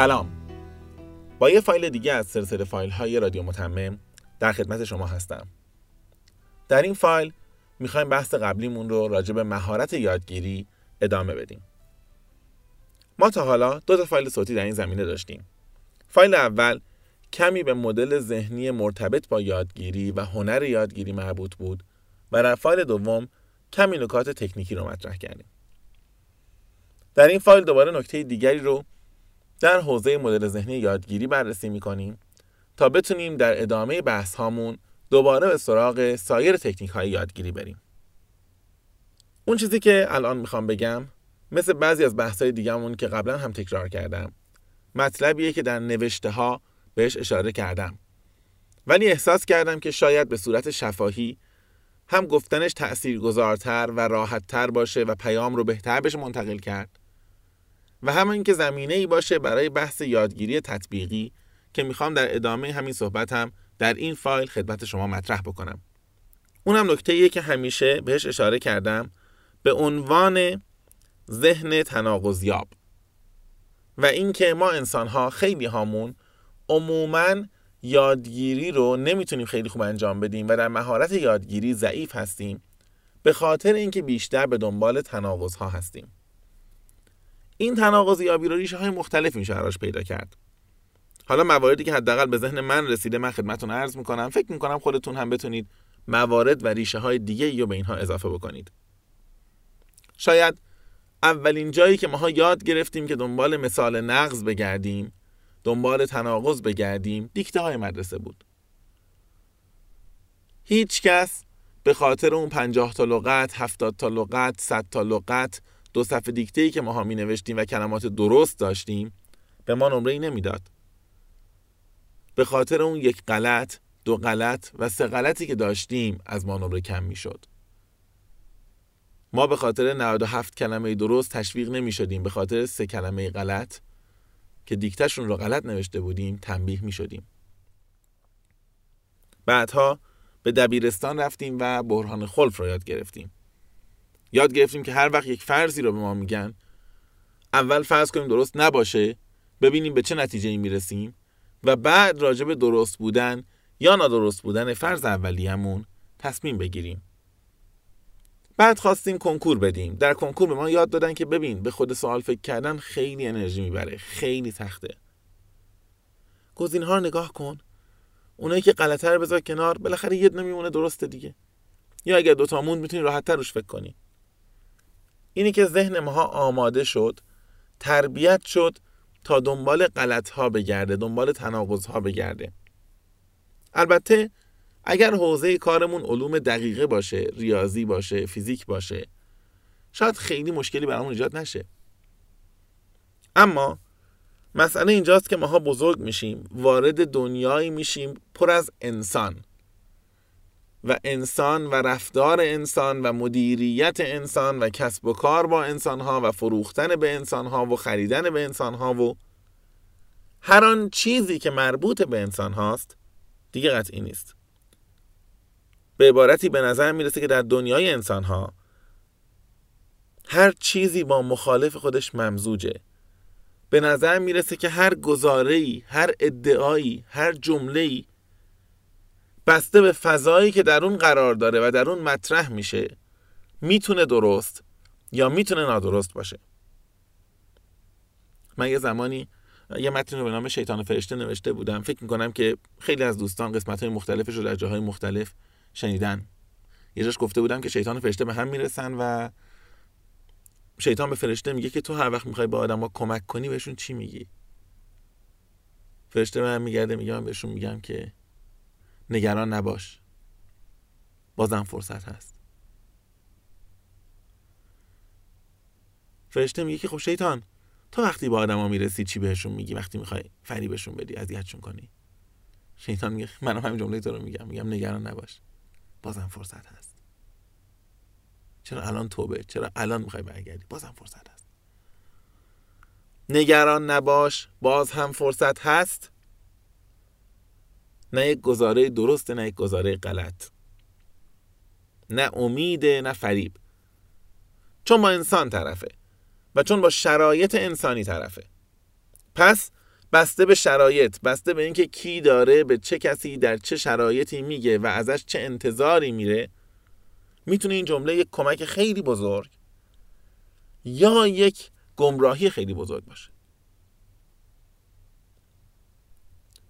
سلام. با یه فایل دیگه از سلسله فایل های رادیو متمم در خدمت شما هستم. در این فایل می‌خوایم بحث قبلیمون رو راجع به مهارت یادگیری ادامه بدیم. ما تا حالا دو تا فایل صوتی در این زمینه داشتیم. فایل اول کمی به مدل ذهنی مرتبط با یادگیری و هنر یادگیری مربوط بود و در فایل دوم کمی نکات تکنیکی رو مطرح کردیم. در این فایل دوباره نکته دیگری رو در حوزه مدل ذهنی یادگیری بررسی می‌کنیم تا بتونیم در ادامه بحث هامون دوباره به سراغ سایر تکنیک های یادگیری بریم. اون چیزی که الان می‌خوام بگم مثل بعضی از بحث های دیگهمون که قبلا هم تکرار کردم مطلبیه که در نوشته ها بهش اشاره کردم ولی احساس کردم که شاید به صورت شفاهی هم گفتنش تأثیرگذارتر و راحتتر باشه و پیام رو بهتر بشه منتقل کرد و همین اینکه زمینه ای باشه برای بحث یادگیری تطبیقی که می‌خوام در ادامه همین صحبتم در این فایل خدمت شما مطرح بکنم. اونم نکته ایه که همیشه بهش اشاره کردم به عنوان ذهن تناقضیاب و اینکه ما انسان ها خیلی هامون عموما یادگیری رو نمی‌تونیم خیلی خوب انجام بدیم و در مهارت یادگیری ضعیف هستیم به خاطر اینکه بیشتر به دنبال تناقض ها هستیم. این تناقض یابی رو ریشه های مختلف میشه براش پیدا کرد. حالا مواردی که حداقل به ذهن من رسیده من خدمتتون عرض می‌کنم فکر می‌کنم خودتون هم بتونید موارد و ریشه های دیگه رو به اینها اضافه بکنید. شاید اولین جایی که ماها یاد گرفتیم که دنبال مثال نقض بگردیم دنبال تناقض بگردیم دیکته های مدرسه بود. هیچ کس به خاطر اون پنجاه تا لغت، هفتاد تا لغت، صد تا لغت دو صفحه دیکته ای که ما می نوشتیم و کلمات درست داشتیم به ما نمره ای نمی‌داد. به خاطر اون یک غلط دو غلط و سه غلطی که داشتیم از ما نمره کم می‌شد. ما به خاطر 97 کلمه درست تشویق نمی شدیم به خاطر سه کلمه غلط که دیکتشون رو غلط نوشته بودیم تنبیه می شدیم بعدها به دبیرستان رفتیم و برهان خلف رو یاد گرفتیم. یاد گرفتیم که هر وقت یک فرضی رو به ما میگن اول فرض کنیم درست نباشه ببینیم به چه نتیجه ای می‌رسیم و بعد راجع به درست بودن یا نادرست بودن فرض اولیه‌مون تصمیم بگیریم. بعد خواستیم کنکور بدیم. در کنکور به ما یاد دادن که ببین به خود سوال فکر کردن خیلی انرژی می‌بره خیلی سخته. گزینه ها نگاه کن. اونایی که غلطه رو بذار کنار بالاخره یه نمیمونه درسته دیگه. یا اگر دوتا موند می‌تونی راحت روش فکر کنی. اینی که ذهن ماها آماده شد تربیت شد تا دنبال غلط ها بگرده دنبال تناقض ها بگرده. البته اگر حوزه کارمون علوم دقیقه باشه ریاضی باشه فیزیک باشه شاید خیلی مشکلی برامون ایجاد نشه. اما مسئله اینجاست که ماها بزرگ میشیم وارد دنیایی میشیم پر از انسان. و انسان و رفتار انسان و مدیریت انسان و کسب و کار با انسان ها و فروختن به انسان ها و خریدن به انسان ها و هر آن چیزی که مربوط به انسان هاست دیگه قطعی نیست. به عبارتی به نظر می‌رسه که در دنیای انسان ها هر چیزی با مخالف خودش ممزوجه. به نظر می‌رسه که هر گزاره‌ای، هر ادعایی، هر جمله‌ای بسته به فضایی که در اون قرار داره و در اون مطرح میشه می‌تونه درست یا می‌تونه نادرست باشه. من یه زمانی یه متن رو به نام شیطان فرشته نوشته بودم. فکر می‌کنم که خیلی از دوستان قسمت های مختلفش رو در جاهای مختلف شنیدن. یه جاش گفته بودم که شیطان فرشته به هم می‌رسن و شیطان به فرشته میگه که تو هر وقت می‌خوای به آدم کمک کنی بهشون چی میگی؟ فرشته من میگرده میگه من بهشون میگم که نگران نباش. بازم فرصت هست. فرشته میگه که خب شیطان تا وقتی با آدما می‌رسی چی بهشون میگی؟ وقتی می‌خوای فریبشون بدی اذیتشون کنی. شیطان میگه منم همین جمله تو رو میگم. میگم نگران نباش. بازم فرصت هست. چرا الان توبه؟ چرا الان می‌خوای برگردی؟ بازم فرصت هست. نگران نباش باز هم فرصت هست. نه یک گزاره درست نه یک گزاره غلط. نه امید نه فریب. چون با انسان طرفه و چون با شرایط انسانی طرفه. پس بسته به شرایط بسته به اینکه کی داره به چه کسی در چه شرایطی میگه و ازش چه انتظاری میره می‌تونه این جمله یک کمک خیلی بزرگ یا یک گمراهی خیلی بزرگ باشه.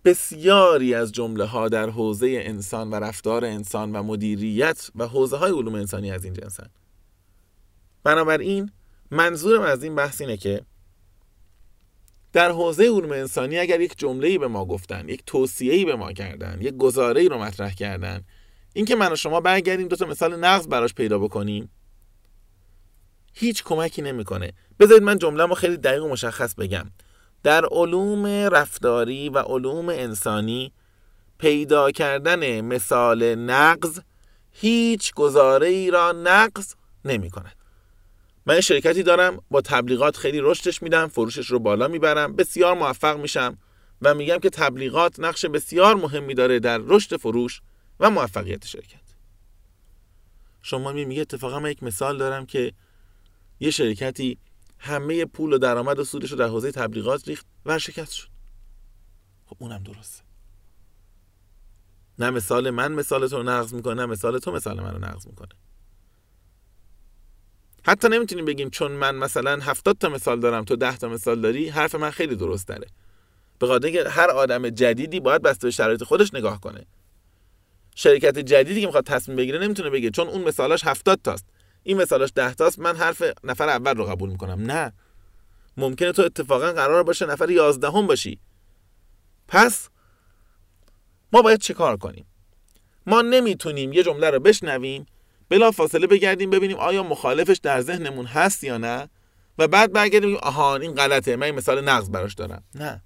بسیاری از جمله ها در حوزه انسان و رفتار انسان و مدیریت و حوزه های علوم انسانی از این جنسن بنابراین منظورم از این بحث اینه که در حوزه علوم انسانی اگر یک جمله‌ای به ما گفتن یک توصیه‌ای به ما کردن یک گزاره‌ای رو مطرح کردن اینکه من و شما برگردیم دو تا مثال نقض براش پیدا بکنیم هیچ کمکی نمی‌کنه. بذارید من جمله خیلی دقیق و مشخص بگم. در علوم رفتاری و علوم انسانی پیدا کردن مثال نقض هیچ گزاره ای را نقض نمی کند. من شرکتی دارم با تبلیغات خیلی رشدش میدم فروشش رو بالا می‌برم بسیار موفق میشم و میگم که تبلیغات نقش بسیار مهمی داره در رشد فروش و موفقیت شرکت شما می میگه اتفاقا من یک مثال دارم که یه شرکتی همه پول و درآمد و سودش رو در حوزه تبلیغات ریخت و شکست شد. خب اونم درسته. نه مثال من مثال تو رو نقض می‌کنه نه مثال تو مثال من رو نقض می‌کنه. حتی نمی‌تونیم بگیم چون من مثلا هفتاد تا مثال دارم تو ده تا مثال داری حرف من خیلی درست داره به خاطر که هر آدم جدیدی باید بسته به شرایط خودش نگاه کنه. شرکت جدیدی که می‌خواد تصمیم بگیره نمی‌تونه بگه چون اون مثالاش هفتاد تاست. این مثالاش ده تاست من حرف نفر اول رو قبول می‌کنم. نه. ممکنه تو اتفاقا قرار باشه نفر یازدهم باشی. پس ما باید چه کار کنیم؟ ما نمی‌تونیم یه جمله رو بشنویم بلا فاصله بگردیم ببینیم آیا مخالفش در ذهنمون هست یا نه و بعد برگردیم آهان این غلطه من این مثال نقض براش دارم. نه.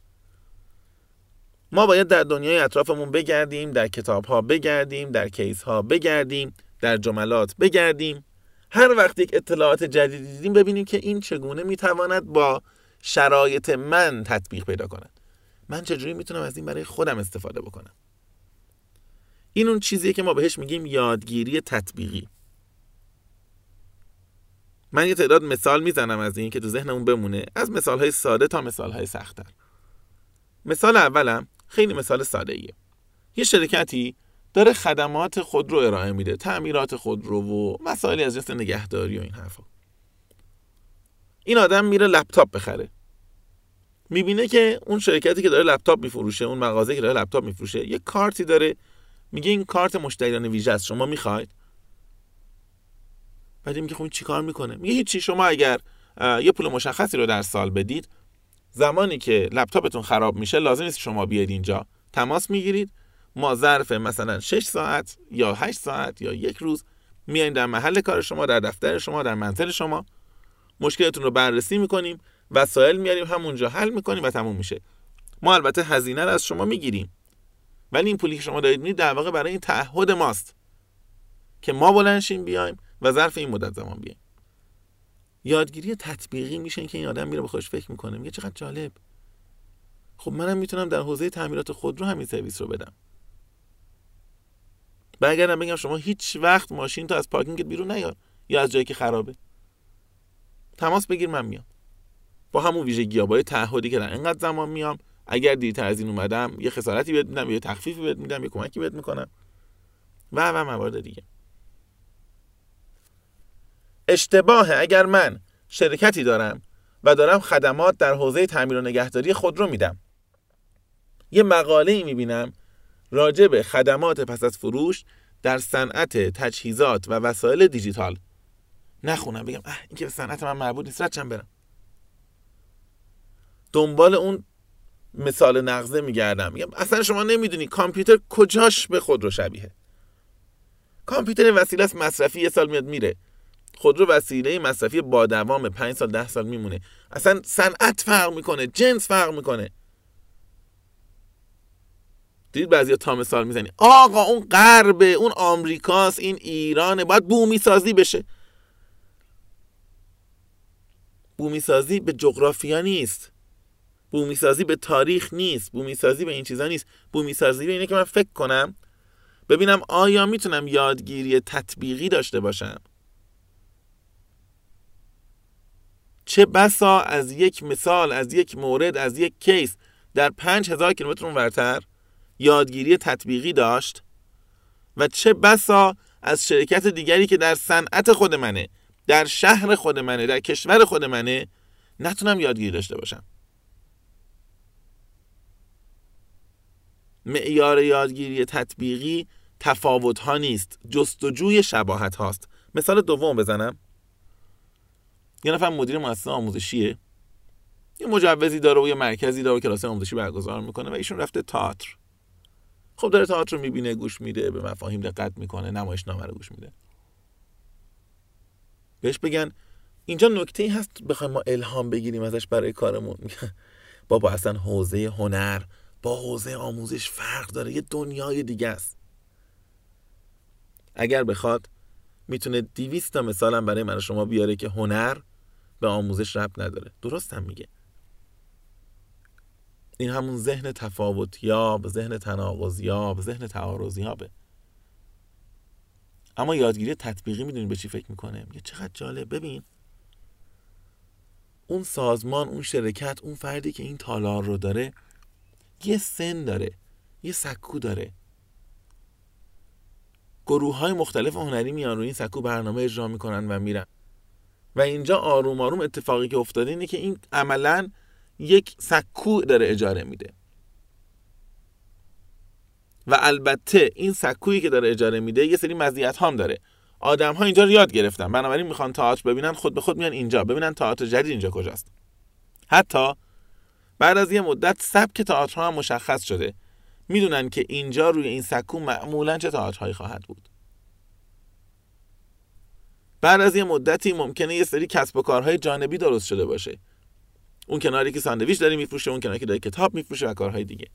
ما باید در دنیای اطرافمون بگردیم در کتاب ها بگردیم در کیس ها بگردیم در جملات بگردیم. هر وقت یک اطلاعات جدیدی دیدیم ببینیم که این چگونه می‌تواند با شرایط من تطبیق پیدا کند. من چجوری می‌تونم از این برای خودم استفاده بکنم؟ این اون چیزیه که ما بهش میگیم یادگیری تطبیقی. من یه تعداد مثال می‌زنم از این که تو ذهنمون بمونه. از مثال های ساده تا مثال های سختتر. مثال اولم خیلی مثال ساده ایه یه شرکتی داره خدمات خود رو ارائه میده تعمیرات خود رو و مسائلی از جنس نگهداری و این حرفا. این آدم میره لپتاپ بخره. می‌بینه که اون شرکتی که داره لپتاپ میفروشه اون مغازه که داره لپتاپ میفروشه یه کارتی داره. میگه این کارت مشتریان ویژه است شما می‌خواید؟ بعد میگه خب چیکار می‌کنه؟ میگه هیچی شما اگر یه پول مشخصی رو در سال بدید زمانی که لپتاپتون خراب میشه لازم نیست شما بیاید اینجا. تماس می‌گیرید. ما ظرف مثلا 6 ساعت یا 8 ساعت یا یک روز میایم در محل کار شما در دفتر شما در منزل شما. مشکلتون رو بررسی می‌کنیم وسایل میاریم همونجا حل می‌کنیم و تموم میشه. ما البته هزینه رو از شما می‌گیریم. ولی این پولی که شما دارید می‌دید در واقع برای این تعهد ماست که ما بلنشیم بیایم و ظرف این مدت زمان بیایم. یادگیری تطبیقی میشه که این آدم میره به خوش فکر می‌کنه میگه چقدر جالب. خب منم می‌تونم در حوزه تعمیرات خودرو همین سرویس رو بدم. برگردم بگم شما هیچ وقت ماشین تو از پارکینگت بیرون نیار یا از جایی که خرابه. تماس بگیر من میام. با همون ویژگی با تعهدی که در اینقدر زمان میام اگر دیرتر از این اومدم یه خسارتی بهت میدم یه تخفیفی بهت میدم یه کمکی بهت می‌کنم. و و موارد دیگه. اشتباهه. اگر من شرکتی دارم و دارم خدمات در حوزه تعمیر و نگهداری خود رو میدم یه مقاله ای می‌بینم راجع به خدمات پس از فروش در صنعت تجهیزات و وسایل دیجیتال. نخونم بگم اه این که به صنعت من مربوط نیست ردشم برم. دنبال اون مثال نقضه میگردم. میگم اصلا شما نمی‌دونی کامپیوتر کجاش به خود رو شبیه. کامپیوتر وسیله است مصرفی یه سال میاد میره. خودرو وسیله مصرفی با دوام 5 سال ده سال میمونه. اصلا صنعت فرق می‌کنه جنس فرق می‌کنه. دید بعضی تا مثال می‌زنی. آقا اون غربه اون آمریکاست این ایرانه باید بومی سازی بشه. بومی سازی به جغرافیا نیست. بومی سازی به تاریخ نیست. بومی سازی به این چیزا نیست. بومی سازی به اینه که من فکر کنم ببینم آیا می‌تونم یادگیری تطبیقی داشته باشم. چه بسا از یک مثال از یک مورد از یک کیس در پنج هزار کیلومتر ورتر؟ یادگیری تطبیقی داشت و چه بسا از شرکت دیگری که در صنعت خود منه در شهر خود منه در کشور خود منه نتونم یادگیری داشته باشم. معیار یادگیری تطبیقی تفاوت ها نیست جستجوی شباهت هاست. مثال دوم بزنم. یه نفر مدیر مؤسسه آموزشیه. یه مجوزی داره و یه مرکزی داره و کلاس آموزشی برگزار می‌کنه و ایشون رفته تئاتر. خب داره تئاتر رو می‌بینه گوش میده به مفاهیم دقت می‌کنه نمایشنامه رو گوش میده. بهش بگن اینجا نکته ای هست بخوایم ما الهام بگیریم ازش برای کارمون؟ بابا اصلا حوزه هنر با حوزه آموزش فرق داره یه دنیای دیگه است. اگر بخواد می‌تونه دیویست تا مثالم برای من شما بیاره که هنر به آموزش رب نداره. درست هم میگه. این همون ذهن تفاوت یاب ذهن تناقض یاب ذهن تعارض یابه اما یادگیری تطبیقی می‌دونی به چی فکر می‌کنه؟ میگه چقدر جالب. ببین اون سازمان اون شرکت اون فردی که این تالار رو داره یه سن داره یه سکو داره. گروه های مختلف هنری میان روی این سکو برنامه اجرا می‌کنن و میرن. و اینجا آروم آروم اتفاقی که افتاده اینه که این عملا یک سکو داره اجاره میده. و البته این سکویی که داره اجاره میده یه سری مزیت هم داره. آدم ها اینجا رو یاد گرفتن. بنابراین می‌خوان تئاتر ببینن خود به خود میان اینجا. ببینن تئاتر جدید اینجا کجاست. حتی بعد از یه مدت سبک تئاترها هم مشخص شده. می‌دونن که اینجا روی این سکو معمولا چه تئاترهایی خواهد بود. بعد از یه مدتی ممکنه یه سری کسب و کارهای جانبی درست شده باشه. اون کناری که ساندویچ داره میفروشه اون کناری که داره کتاب میفروشه و کارهای دیگه.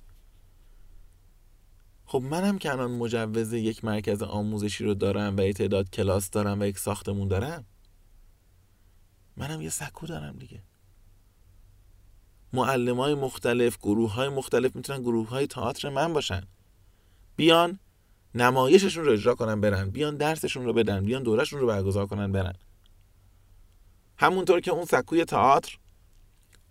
خب منم که الان مجوز یک مرکز آموزشی رو دارم و یه تعداد کلاس دارم و یک ساختمون دارم منم یه سکو دارم دیگه. معلم های مختلف گروه های مختلف می‌تونن گروه های تئاتر من باشن. بیان نمایششون رو اجرا کنن برن بیان درسشون رو بدن بیان دورشون رو برگزار کنن برن. همونطور که اون سکوی تئاتر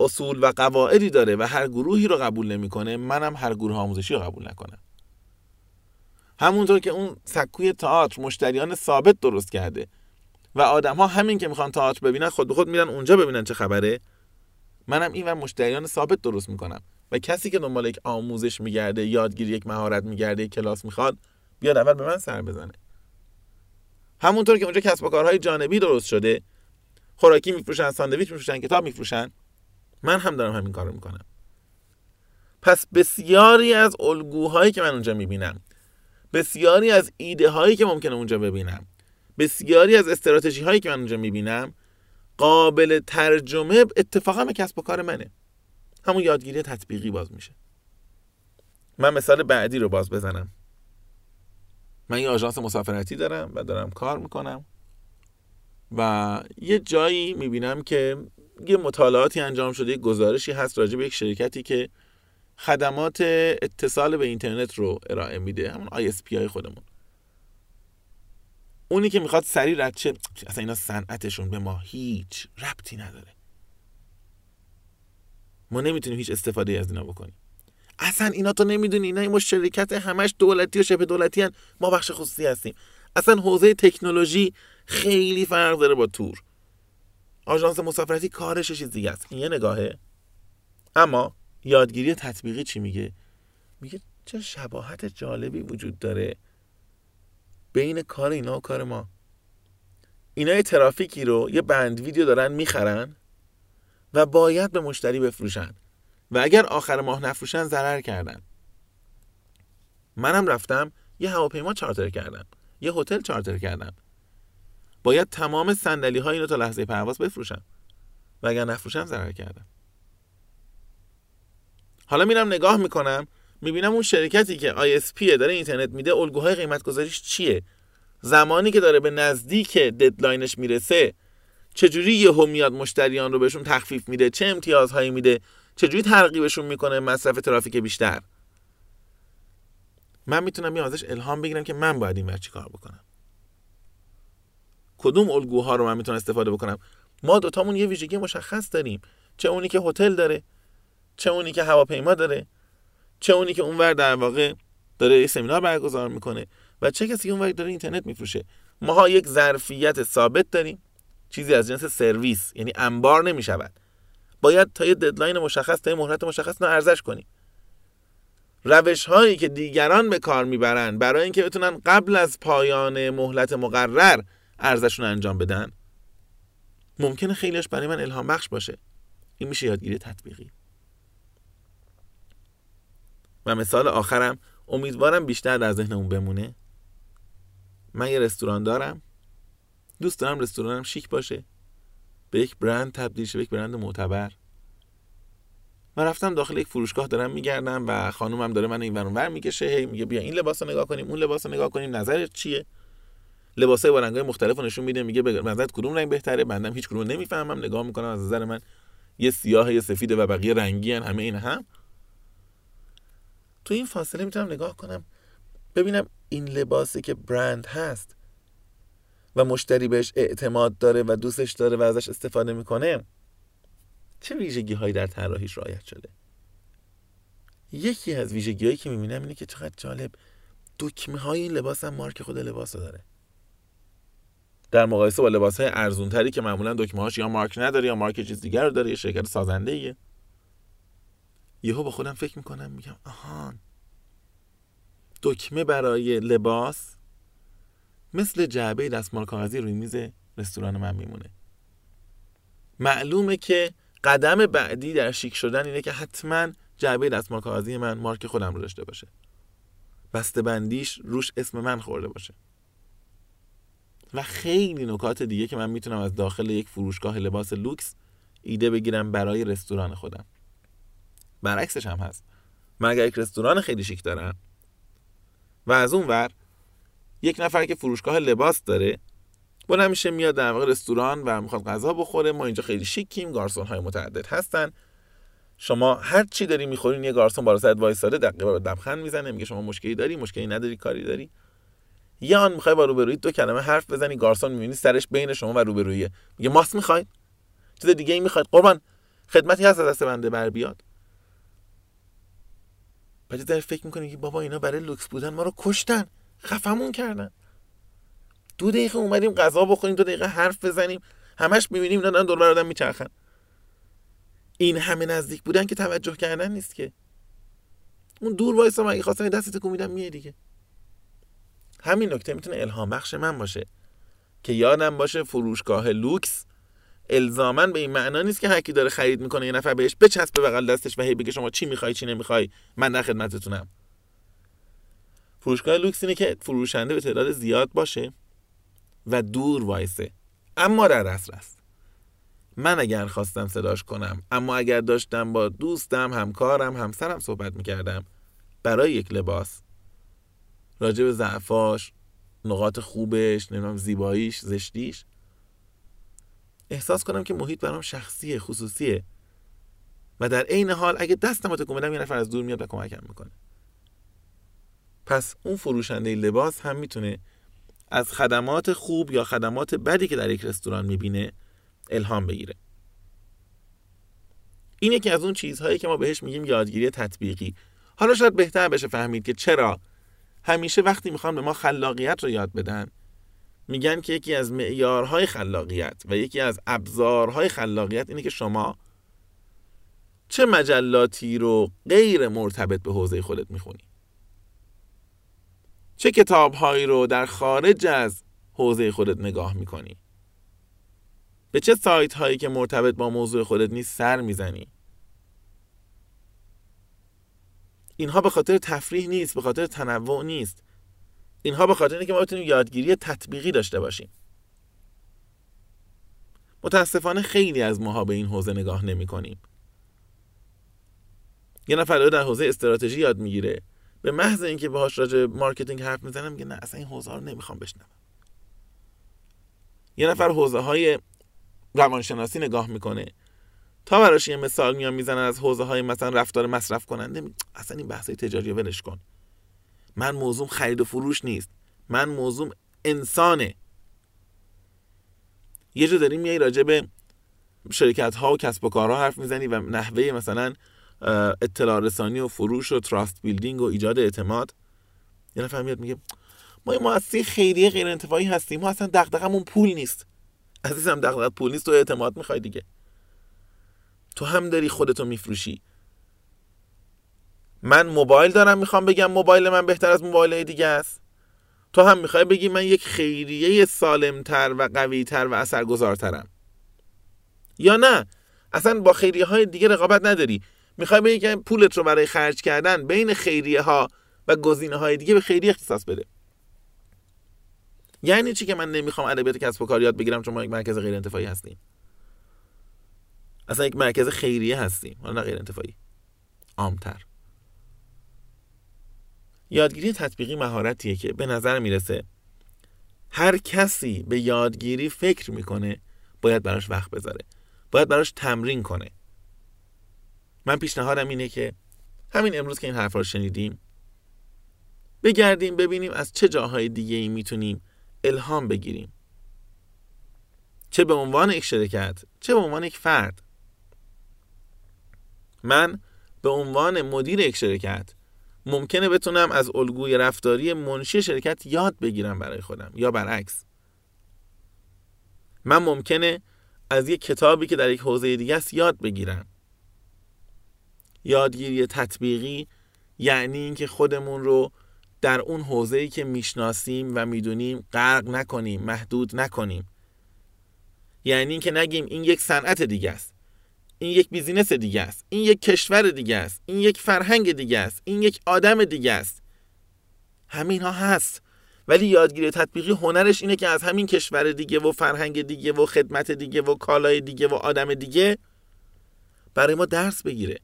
اصول و قواعدی داره و هر گروهی رو قبول نمی‌کنه منم هر گروه آموزشی رو قبول نکنم. همونطور که اون سکوی تئاتر مشتریان ثابت درست کرده و آدم ها همین که می‌خوان تئاتر ببینن خود به خود میرن اونجا ببینن چه خبره منم این و مشتریان ثابت درست می‌کنم. و کسی که دنبال یک آموزش میگرده یادگیری یک مهارت میگرده یک کلاس می‌خواد بیاد اول به من سر بزنه. همونطور که اونجا کسب و کارهای جانبی درست شده خوراکی میفروشن ساندویچ میفروشن کتاب میفروشن. من هم دارم همین کارو می‌کنم. پس بسیاری از الگوهایی که من اونجا می‌بینم بسیاری از ایده هایی که ممکنه اونجا ببینم بسیاری از استراتژی هایی که من اونجا می‌بینم قابل ترجمه اتفاقا به کسب و کار منه. همون یادگیری تطبیقی باز میشه. من مثال بعدی رو باز بزنم. من یه آژانس مسافرتی دارم و دارم کار می‌کنم و یه جایی می‌بینم که یه مطالعاتی انجام شده یه گزارشی هست راجع به یک شرکتی که خدمات اتصال به اینترنت رو ارائه میده همون ISP های خودمون. اونی که می‌خواد سریع رد شه اصلا اینا صنعتشون به ما هیچ ربطی نداره. ما نمی‌تونیم هیچ استفاده از اینا بکنیم. اصلا اینا تو نمی‌دونی اینا این شرکت همش دولتی و شبه دولتی هن. ما بخش خصوصی هستیم. اصلا حوزه تکنولوژی خیلی فرق داره با تور. آژانس مسافرتی کارش چیز دیگه است. این یه نگاهه. اما یادگیری تطبیقی چی میگه؟ میگه چه شباهت جالبی وجود داره بین کار اینا و کار ما. اینا یه ترافیکی رو یه بند ویدیو دارن می‌خرن و باید به مشتری بفروشن. و اگر آخر ماه نفروشن ضرر کردن. منم رفتم یه هواپیما چارتر کردم. یه هتل چارتر کردم. باید تمام صندلی ها اینو تا لحظه پرواز بفروشم. و اگر نفروشم ضرر کردم حالا میرم نگاه می‌کنم می‌بینم اون شرکتی که ISP داره اینترنت میده الگوهای قیمت گذاریش چیه؟ زمانی که داره به نزدیک ددلاینش می‌رسه چجوری یهو میاد مشتریان رو بهشون تخفیف میده؟ چه امتیازهایی میده؟ چجوری ترغیبشون می‌کنه مصرف ترافیک بیشتر؟ من می‌تونم یه ازش الهام بگیرم که من باید این چی کار بکنم. کدوم الگوها رو من می‌تونم استفاده بکنم؟ ما دوتامون یه ویژگی مشخص داریم. چه اونی که هتل داره چه اونی که هواپیما داره چه اونی که اونور در واقع داره سمینار برگزار می‌کنه و چه کسی که اونور داره اینترنت میفروشه. ماها یک ظرفیت ثابت داریم. چیزی از جنس سرویس یعنی انبار نمی‌شود. باید تا یه ددلاین مشخص تا یه مهلت مشخص نه ارزش کنیم. روش هایی که دیگران به کار می‌برن برای اینکه بتونن قبل از پایان مهلت مقرر ارزششون انجام بدن؟ ممکنه خیلیش برای من الهام بخش باشه. این میشه یادگیری تطبیقی. و مثال آخرم امیدوارم بیشتر در ذهنمون بمونه. من یه رستوران دارم. دوست دارم رستورانم شیک باشه. به یک برند تبدیل شه به یک برند معتبر. من رفتم داخل یک فروشگاه دارم میگردم و خانومم داره من این ور می‌کشه. هی میگه بیا این لباس رو نگاه کنیم اون لباس رو نگاه کنیم. نظرت چیه؟ لباسای با رنگای مختلف نشون میده میگه به نظرت کدوم رنگ بهتره؟ بندم هیچ کدوم نمی‌فهمم. نگاه می‌کنم از نظر من یه سیاه یه سفیده و بقیه رنگی هن. همه این هم. تو این فاصله می‌تونم نگاه کنم ببینم این لباسی که برند هست و مشتری بهش اعتماد داره و دوستش داره و ازش استفاده می‌کنه چه ویژگی هایی در طراحیش رعایت شده؟ یکی از ویژگی هایی که می‌بینم اینه که چقدر جالب دکمه های این لباس هم مارک خود لباس داره. در مقایسه با لباس های ارزون تری که معمولا دکمه هاش یا مارک نداره یا مارک چیز دیگر رو داره یا شرکت سازنده ایه یهو با خودم فکر می‌کنم میگم آهان دکمه برای لباس مثل جعبه دستمال کاغذی روی میز رستوران من میمونه. معلومه که قدم بعدی در شیک شدن اینه که حتما جعبه دستمال کاغذی من مارک خودم رو داشته باشه. بسته بندیش روش اسم من خورده باشه. و خیلی نکات دیگه که من می‌تونم از داخل یک فروشگاه لباس لوکس ایده بگیرم برای رستوران خودم. برعکسش هم هست. من اگر یک رستوران خیلی شیک دارم و از اون ور یک نفر که فروشگاه لباس داره بلند میشه میاد در واقع رستوران و می‌خواد غذا بخوره ما اینجا خیلی شیکیم گارسون های متعدد هستن. شما هر چی داری می‌خورین یه گارسون بالا سرت وایساده دقیقه دبخند می‌زنه میگه شما مشکلی داری مشکلی نداری کاری داری. یا آن می‌خوای با روبرویی دو کلمه حرف بزنی گارسون می‌بینی سرش بین شما و روبرویه. میگه ماست می‌خواید چیز دیگه ای می‌خواید؟ قربان خدمتی هست از دست بنده بر بیاد. بعد در فکر می‌کنی که بابا اینا برای لوکس بودن ما رو کشتن خفمون کردن. دو دقیقه اومدیم غذا بخوریم دو دقیقه حرف بزنیم همش می‌بینیم اینا دارن دور آدم میچرخن. این همه نزدیک بودن که توجه کردن نیست که. اون دور وایسا اگه خواستن دست تکون میدم دیگه. همین نکته می‌تونه الهام بخش من باشه. که یادم باشه فروشگاه لوکس الزاما به این معنا نیست که هر کی داره خرید می‌کنه یه نفر بهش بچسبه بغل دستش و هی بگه شما چی می‌خوای چی نمی‌خوای من در خدمتتونم. فروشگاه لوکس اینه که فروشنده به تعداد زیاد باشه و دور وایسه. اما در دسترس. من اگر خواستم صداش کنم اما اگر داشتم با دوستم همکارم همسرم صحبت می‌کردم برای یک لباس راجع به ضعفاش نقاط خوبش نمی‌دونم زیباییش زشتیش. احساس کنم که محیط برام شخصیه خصوصیه. و در عین حال اگه دستم تکون بدم یه نفر از دور میاد و کمکم می‌کنه. پس اون فروشنده لباس هم می‌تونه از خدمات خوب یا خدمات بدی که در یک رستوران می‌بینه الهام بگیره. این یکی از اون چیزهایی که ما بهش میگیم یادگیری تطبیقی. حالا شاید بهتر بشه فهمید که چرا همیشه وقتی می‌خوان به ما خلاقیت رو یاد بدن میگن که یکی از معیارهای خلاقیت و یکی از ابزارهای خلاقیت اینه که شما چه مجلاتی رو غیر مرتبط به حوزه خودت می‌خونی. چه کتابهایی رو در خارج از حوزه خودت نگاه می‌کنی. به چه سایت هایی که مرتبط با موضوع خودت نیست سر می‌زنی. اینها به خاطر تفریح نیست به خاطر تنوع نیست. اینها به خاطر اینکه ما بتونیم یادگیری تطبیقی داشته باشیم. متاسفانه خیلی از ماها به این حوزه نگاه نمی کنیم یه نفر در حوزه استراتژی یاد می‌گیره. به محض اینکه باهاش راجع marketing حرف می‌زنم میگه نه اصلا این حوزه رو نمی‌خوام بشنوم. یه نفر حوزه های روانشناسی نگاه می‌کنه. تا براش یه مثال میان می‌زنن از حوزه های مثلا رفتار مصرف کننده اصلا این بحث تجاری ولش کن. من موضوع خرید و فروش نیست. من موضوع انسانه. یه جا داریم میای راجع به شرکت ها و کسب و کارها حرف می‌زنی و نحوه مثلا اطلاع رسانی و فروش و تراست بیلدینگ و ایجاد اعتماد. یه نفر میاد میگه ما یه مؤسسه خیریه غیر انتفاعی هستیم. ما اصلا دغدغمون پول نیست. عزیزم دغدغت پول نیست تو اعتماد می‌خوای دیگه. تو هم داری خودتو میفروشی؟ من موبایل دارم می‌خوام بگم موبایل من بهتر از موبایل دیگه است. تو هم می‌خوای بگی من یک خیریه سالمتر و قویتر و اثرگذارترم. یا نه؟ اصلا با خیریه های دیگه رقابت نداری. می‌خوای بگی که پولت رو برای خرج کردن بین خیریه ها و گزینه های دیگه به خیریه اختصاص بده. یعنی چی که من نمی‌خوام ادبیات کسب و کار یاد بگیرم چون ما یک مرکز غیر انتفاعی هستیم؟ اصلا یک مرکز خیریه هستیم. حالا نه غیر انتفاعی. عامتر. یادگیری تطبیقی مهارتیه که به نظر می‌رسه هر کسی به یادگیری فکر می‌کنه باید براش وقت بذاره. باید براش تمرین کنه. من پیشنهادم اینه که همین امروز که این حرف رو شنیدیم بگردیم ببینیم از چه جاهای دیگه ای می‌تونیم الهام بگیریم. چه به عنوان یک شرکت چه به عنوان یک فرد. من به عنوان مدیر یک شرکت ممکنه بتونم از الگوی رفتاری منشی شرکت یاد بگیرم برای خودم یا برعکس. من ممکنه از یک کتابی که در یک حوزه دیگه است یاد بگیرم. یادگیری تطبیقی یعنی اینکه خودمون رو در اون حوزه‌ای که می‌شناسیم و می‌دونیم غرق نکنیم محدود نکنیم. یعنی اینکه نگیم این یک صنعت دیگه است. این یک بیزینس دیگه است. این یک کشور دیگه است. این یک فرهنگ دیگه است. این یک آدم دیگه است. همین ها هست. ولی یادگیری تطبیقی هنرش اینه که از همین کشور دیگه و فرهنگ دیگه و خدمت دیگه و کالای دیگه و آدم دیگه برای ما درس بگیره.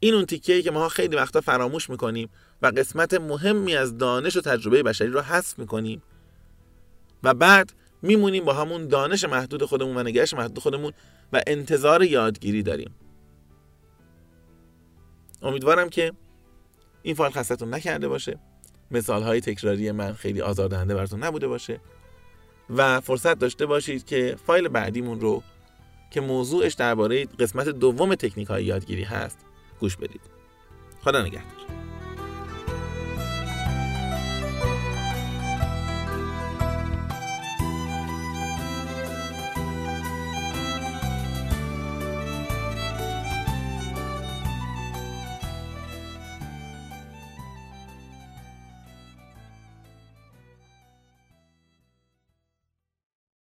این اون تیکه که ما خیلی وقتا فراموش می‌کنیم و قسمت مهمی از دانش و تجربه بشری رو حذف می‌کنیم. و بعد میمونیم با همون دانش محدود خودمون و نگهش محدود خودمون و انتظار یادگیری داریم. امیدوارم که این فایل خستتون نکرده باشه. مثال های تکراری من خیلی آزاردهنده براتون نبوده باشه. و فرصت داشته باشید که فایل بعدیمون رو که موضوعش درباره قسمت دوم تکنیک های یادگیری هست گوش بدید. خدا نگهدار.